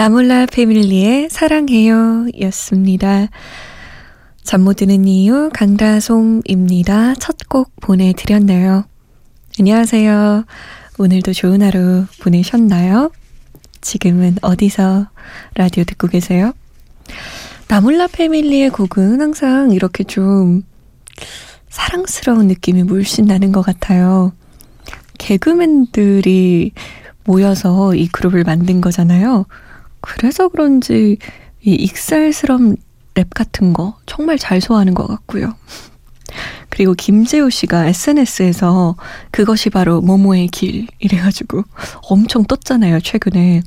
나몰라 패밀리의 사랑해요 였습니다. 잠 못 드는 이유 강다솜입니다. 첫 곡 보내드렸네요. 안녕하세요. 오늘도 좋은 하루 보내셨나요? 지금은 어디서 라디오 듣고 계세요? 나몰라 패밀리의 곡은 항상 이렇게 좀 사랑스러운 느낌이 물씬 나는 것 같아요. 개그맨들이 모여서 이 그룹을 만든 거잖아요. 그래서 그런지 이 익살스러운 랩 같은 거 정말 잘 소화하는 것 같고요. 그리고 김재호 씨가 SNS에서 그것이 바로 모모의 길 이래가지고 엄청 떴잖아요, 최근에.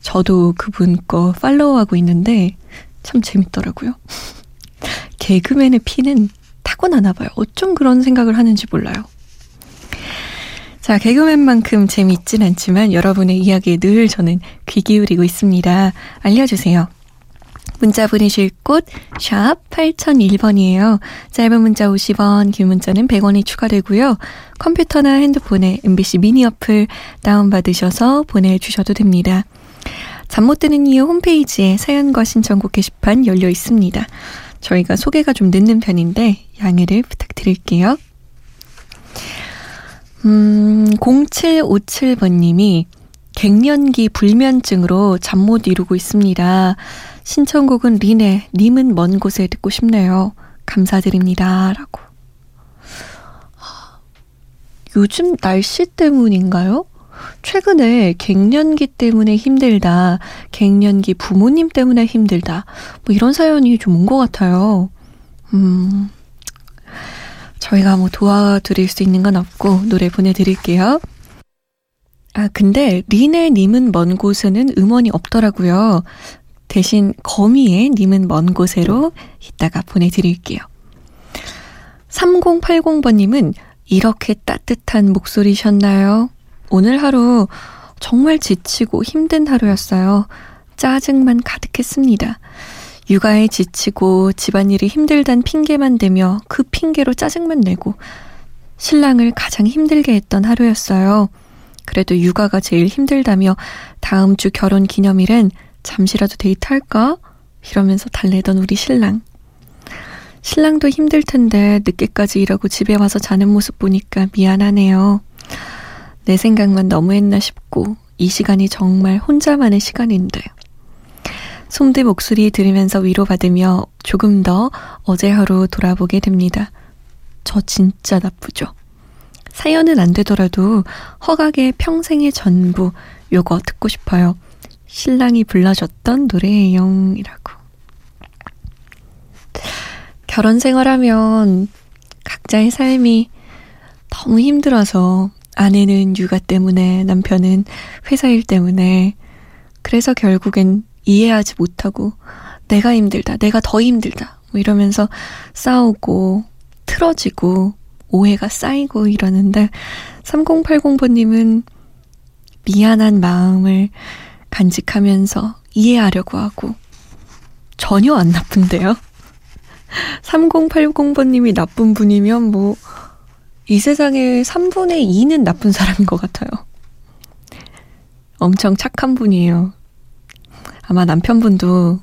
저도 그분 거 팔로우하고 있는데 참 재밌더라고요. 개그맨의 피는 타고나나 봐요. 어쩜 그런 생각을 하는지 몰라요. 자, 개그맨만큼 재미있진 않지만 여러분의 이야기에 늘 저는 귀 기울이고 있습니다. 알려주세요. 문자 보내실 곳, 샵 8001번이에요. 짧은 문자 50원, 긴 문자는 100원이 추가되고요. 컴퓨터나 핸드폰에 MBC 미니 어플 다운받으셔서 보내주셔도 됩니다. 잠 못 드는 이유 홈페이지에 사연과 신청곡 게시판 열려 있습니다. 저희가 소개가 좀 늦는 편인데 양해를 부탁드릴게요. 음, 0757번님이 갱년기 불면증으로 잠 못 이루고 있습니다. 신청곡은 린의 님은 먼 곳에 듣고 싶네요. 감사드립니다. 라고. 요즘 날씨 때문인가요? 최근에 갱년기 때문에 힘들다, 갱년기 부모님 때문에 힘들다, 뭐 이런 사연이 좀 온 것 같아요. 음, 저희가 뭐 도와드릴 수 있는 건 없고 노래 보내드릴게요. 아, 근데 린의 님은 먼 곳에는 음원이 없더라고요. 대신 거미의 님은 먼 곳에로 이따가 보내드릴게요. 3080번님은 이렇게 따뜻한 목소리셨나요? 오늘 하루 정말 지치고 힘든 하루였어요. 짜증만 가득했습니다. 육아에 지치고 집안일이 힘들단 핑계만 대며 그 핑계로 짜증만 내고 신랑을 가장 힘들게 했던 하루였어요. 그래도 육아가 제일 힘들다며 다음 주 결혼 기념일엔 잠시라도 데이트할까? 이러면서 달래던 우리 신랑. 신랑도 힘들 텐데 늦게까지 일하고 집에 와서 자는 모습 보니까 미안하네요. 내 생각만 너무 했나 싶고 이 시간이 정말 혼자만의 시간인데. 솜드 목소리 들으면서 위로받으며 조금 더 어제 하루 돌아보게 됩니다. 저 진짜 나쁘죠? 사연은 안 되더라도 허각의 평생의 전부 요거 듣고 싶어요. 신랑이 불러줬던 노래예요. 이라고. 결혼 생활하면 각자의 삶이 너무 힘들어서 아내는 육아 때문에 남편은 회사 일 때문에 그래서 결국엔 이해하지 못하고 내가 힘들다, 내가 더 힘들다, 뭐 이러면서 싸우고 틀어지고 오해가 쌓이고 이러는데 3080번님은 미안한 마음을 간직하면서 이해하려고 하고 전혀 안 나쁜데요. 3080번님이 나쁜 분이면 뭐 이 세상에 3분의 2는 나쁜 사람인 것 같아요. 엄청 착한 분이에요. 아마 남편분도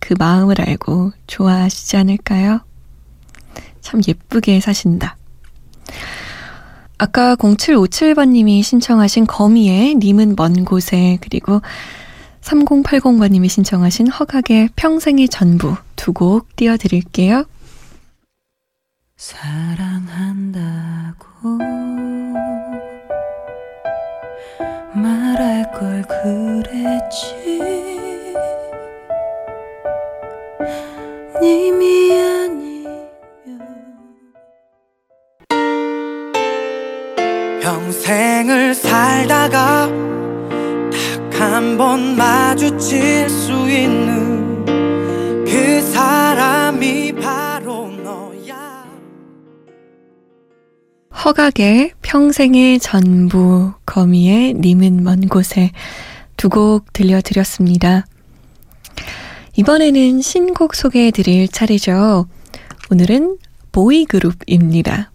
그 마음을 알고 좋아하시지 않을까요? 참 예쁘게 사신다. 아까 0757번님이 신청하신 거미의 님은 먼 곳에 그리고 3080번님이 신청하신 허각의 평생의 전부 두 곡 띄워드릴게요. 사랑한다고 말할 걸 그랬지 허각의 평생의 전부, 거미의 님은 먼 곳에 두 곡 들려드렸습니다. 이번에는 신곡 소개해 드릴 차례죠. 오늘은 보이그룹입니다.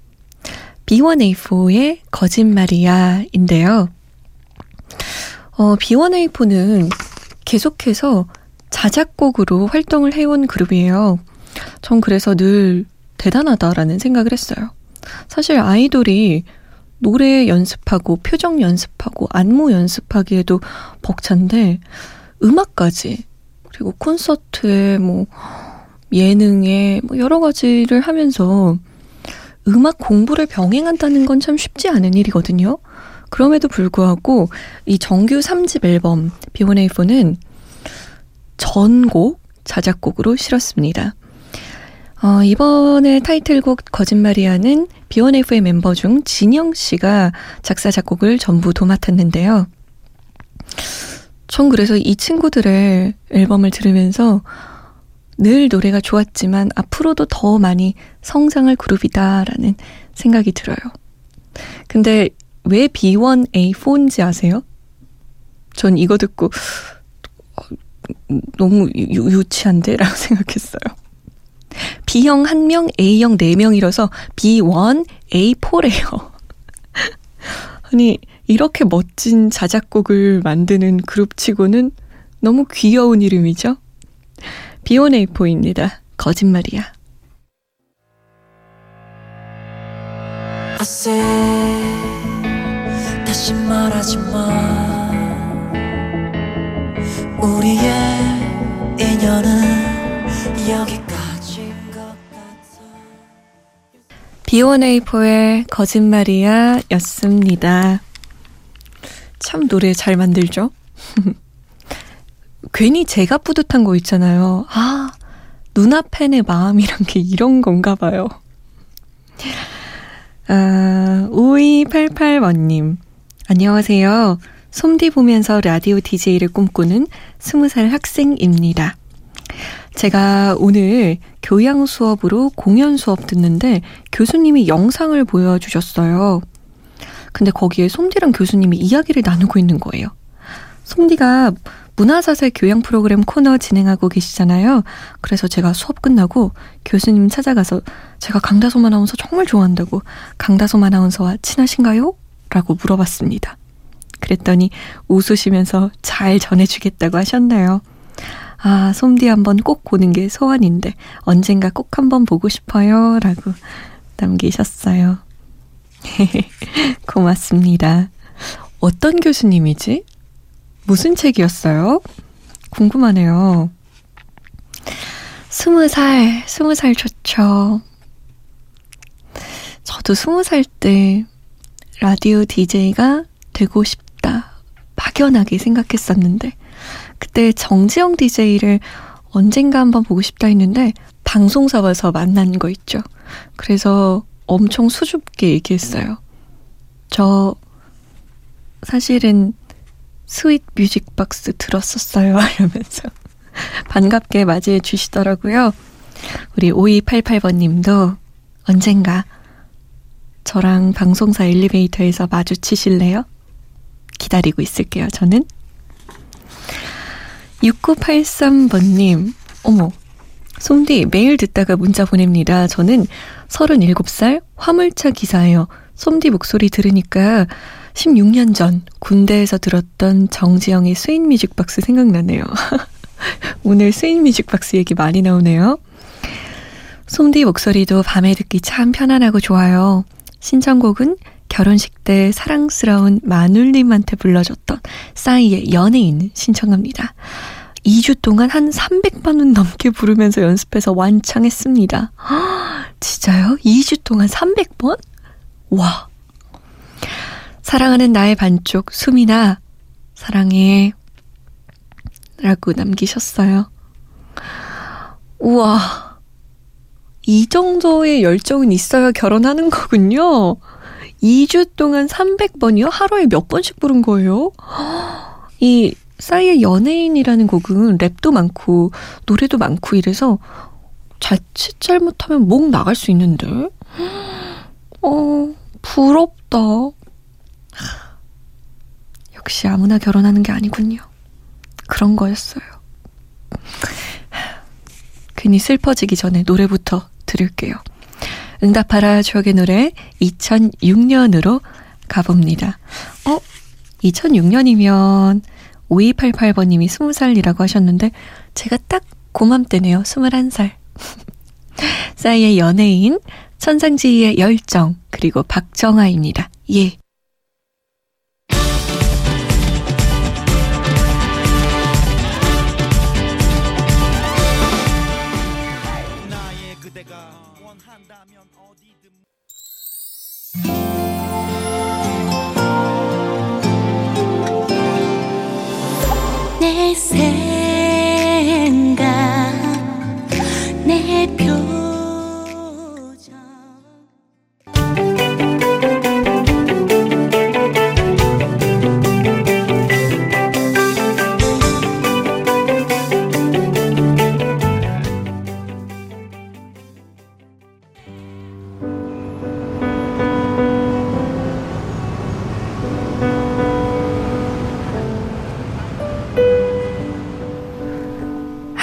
B1A4의 거짓말이야 인데요. 어, B1A4는 계속해서 자작곡으로 활동을 해온 그룹이에요. 전 그래서 늘 대단하다라는 생각을 했어요. 사실 아이돌이 노래 연습하고 표정 연습하고 안무 연습하기에도 벅찬데 음악까지 그리고 콘서트에 뭐 예능에 뭐 여러 가지를 하면서 음악 공부를 병행한다는 건 참 쉽지 않은 일이거든요. 그럼에도 불구하고 이 정규 3집 앨범 B1A4는 전곡 자작곡으로 실었습니다. 어, 이번에 타이틀곡 거짓말이야는 B1A4의 멤버 중 진영 씨가 작사 작곡을 전부 도맡았는데요. 전 그래서 이 친구들의 앨범을 들으면서 늘 노래가 좋았지만 앞으로도 더 많이 성장할 그룹이다라는 생각이 들어요. 근데 왜 B1A4인지 아세요? 전 이거 듣고 어, 너무 유, 유치한데? 라고 생각했어요. B형 1명, A형 4명이라서 B1, A4래요. 아니, 이렇게 멋진 자작곡을 만드는 그룹 치고는 너무 귀여운 이름이죠? B1A4입니다. 거짓말이야. 다시 말하지 마 우리의 B1A4의 거짓말이야 였습니다. 참 노래 잘 만들죠? 괜히 제가 뿌듯한 거 있잖아요. 아, 누나 팬의 마음이란 게 이런 건가 봐요. 아, 5288번님. 안녕하세요. 솜디 보면서 라디오 DJ를 꿈꾸는 20살 학생입니다. 제가 오늘 교양 수업으로 공연 수업 듣는데 교수님이 영상을 보여주셨어요. 근데 거기에 솜디랑 교수님이 이야기를 나누고 있는 거예요. 솜디가 문화사슬 교양 프로그램 코너 진행하고 계시잖아요. 그래서 제가 수업 끝나고 교수님 찾아가서 제가 강다솜 아나운서 정말 좋아한다고 강다솜 아나운서와 친하신가요? 라고 물어봤습니다. 그랬더니 웃으시면서 잘 전해주겠다고 하셨나요? 아, 솜디 한번 꼭 보는 게 소원인데 언젠가 꼭 한번 보고 싶어요. 라고 남기셨어요. 고맙습니다. 어떤 교수님이지? 무슨 책이었어요? 궁금하네요. 스무 살, 스무 살 좋죠. 저도 스무 살 때 라디오 DJ가 되고 싶다. 막연하게 생각했었는데, 그때 정지영 DJ를 언젠가 한번 보고 싶다 했는데, 방송사 와서 만난 거 있죠. 그래서 엄청 수줍게 얘기했어요. 저, 사실은 Sweet Music Box 들었었어요. 이러면서 반갑게 맞이해 주시더라고요. 우리 5288번 님도 언젠가 저랑 방송사 엘리베이터에서 마주치실래요? 기다리고 있을게요, 저는. 6983번님, 어머, 솜디 매일 듣다가 문자 보냅니다. 저는 37살 화물차 기사예요. 솜디 목소리 들으니까 16년 전 군대에서 들었던 정지영의 Sweet Music Box 생각나네요. 오늘 Sweet Music Box 얘기 많이 나오네요. 솜디 목소리도 밤에 듣기 참 편안하고 좋아요. 신청곡은 결혼식 때 사랑스러운 마눌님한테 불러줬던 싸이의 연예인 신청합니다. 2주 동안 한 300번은 넘게 부르면서 연습해서 완창했습니다. 진짜요? 2주 동안 300번? 와. 사랑하는 나의 반쪽, 수미나, 사랑해. 라고 남기셨어요. 우와. 이 정도의 열정은 있어야 결혼하는 거군요. 2주 동안 300번이요? 하루에 몇 번씩 부른 거예요? 이 싸이의 연예인이라는 곡은 랩도 많고 노래도 많고 이래서 자칫 잘못하면 목 나갈 수 있는데. 어, 부럽다. 역시 아무나 결혼하는 게 아니군요. 그런 거였어요. 괜히 슬퍼지기 전에 노래부터 들을게요. 응답하라 추억의 노래 2006년으로 가봅니다. 어? 2006년이면 5288번님이 20살이라고 하셨는데 제가 딱 고맘때네요. 21살. 싸이의 연예인, 천상지희의 열정, 그리고 박정아입니다. 예. 내생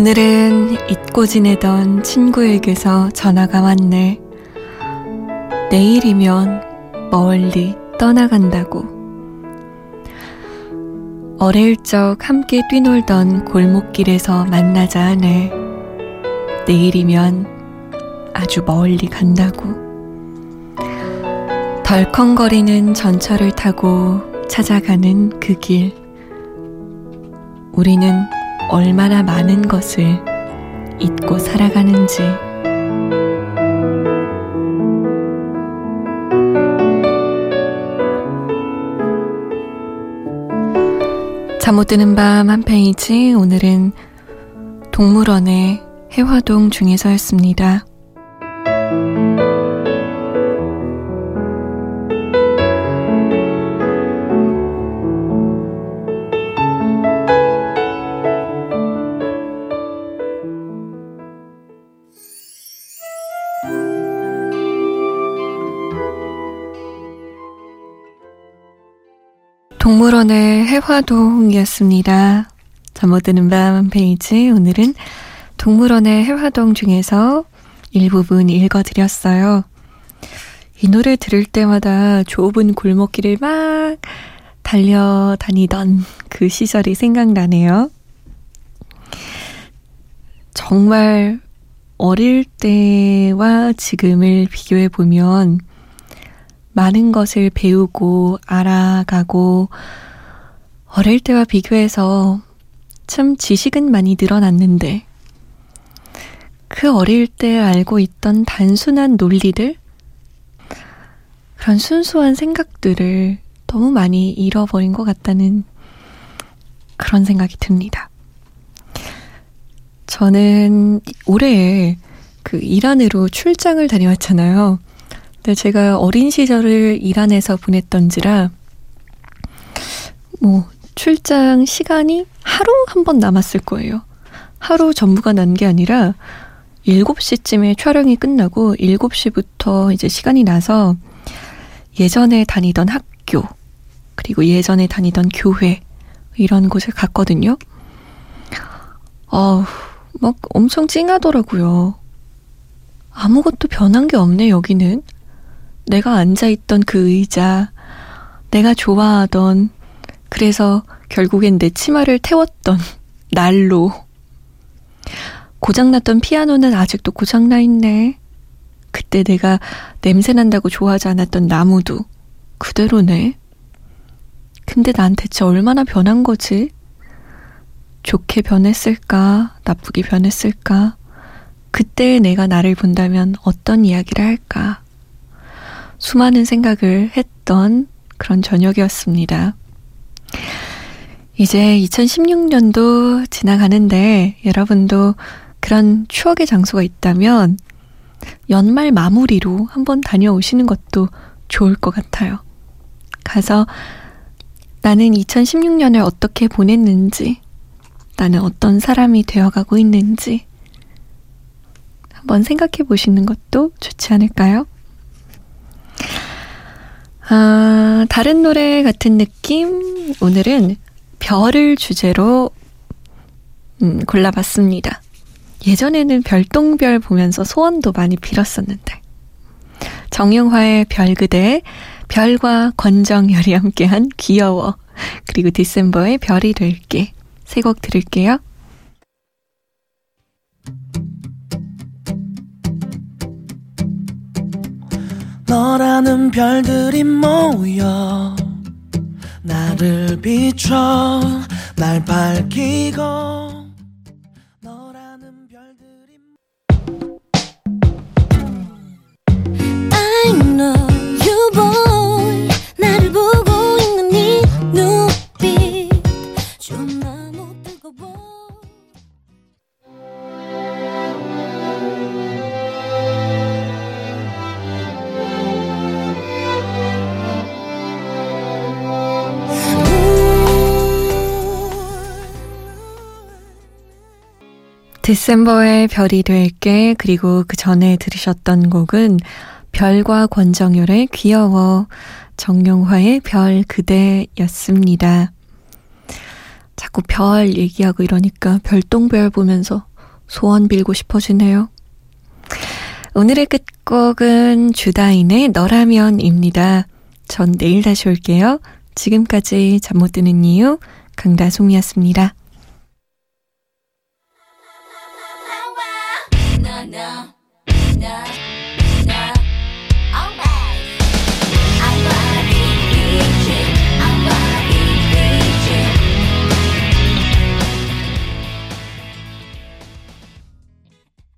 오늘은 잊고 지내던 친구에게서 전화가 왔네. 내일이면 멀리 떠나간다고. 어릴 적 함께 뛰놀던 골목길에서 만나자 하네. 내일이면 아주 멀리 간다고. 덜컹거리는 전철을 타고 찾아가는 그 길. 우리는 얼마나 많은 것을 잊고 살아가는지. 잠 못 드는 밤 한 페이지 오늘은 동물원의 해화동 중에서였습니다. 동물원의 해화동이었습니다. 잠 못 드는 밤 페이지 오늘은 동물원의 해화동 중에서 일부분 읽어드렸어요. 이 노래 들을 때마다 좁은 골목길을 막 달려다니던 그 시절이 생각나네요. 정말 어릴 때와 지금을 비교해 보면 많은 것을 배우고 알아가고 어릴 때와 비교해서 참 지식은 많이 늘어났는데 그 어릴 때 알고 있던 단순한 논리들 그런 순수한 생각들을 너무 많이 잃어버린 것 같다는 그런 생각이 듭니다. 저는 올해 그 이란으로 출장을 다녀왔잖아요. 네, 제가 어린 시절을 이란에서 보냈던지라, 뭐, 출장 시간이 하루 한 번 남았을 거예요. 하루 전부가 난 게 아니라, 7시쯤에 촬영이 끝나고 7시부터 이제 시간이 나서 예전에 다니던 학교, 그리고 예전에 다니던 교회, 이런 곳에 갔거든요. 어우, 막 엄청 찡하더라고요. 아무것도 변한 게 없네, 여기는. 내가 앉아있던 그 의자, 내가 좋아하던, 그래서 결국엔 내 치마를 태웠던 난로. 고장났던 피아노는 아직도 고장나 있네. 그때 내가 냄새난다고 좋아하지 않았던 나무도 그대로네. 근데 난 대체 얼마나 변한 거지? 좋게 변했을까? 나쁘게 변했을까? 그때 내가 나를 본다면 어떤 이야기를 할까? 수많은 생각을 했던 그런 저녁이었습니다. 이제 2016년도 지나가는데 여러분도 그런 추억의 장소가 있다면 연말 마무리로 한번 다녀오시는 것도 좋을 것 같아요. 가서 나는 2016년을 어떻게 보냈는지, 나는 어떤 사람이 되어가고 있는지, 한번 생각해 보시는 것도 좋지 않을까요? 아, 다른 노래 같은 느낌? 오늘은 별을 주제로 음, 골라봤습니다. 예전에는 별똥별 보면서 소원도 많이 빌었었는데. 정영화의 별 그대, 별과 권정열이 함께한 귀여워. 그리고 디셈버의 별이 될게. 세 곡 들을게요. 너라는 별들이 모여 나를 비춰 날 밝히고 디셈버의 별이 될게 그리고 그 전에 들으셨던 곡은 별과 권정열의 귀여워 정용화의 별 그대였습니다. 자꾸 별 얘기하고 이러니까 별똥별 보면서 소원 빌고 싶어지네요. 오늘의 끝곡은 주다인의 너라면입니다. 전 내일 다시 올게요. 지금까지 잠 못 드는 이유 강다솜이었습니다.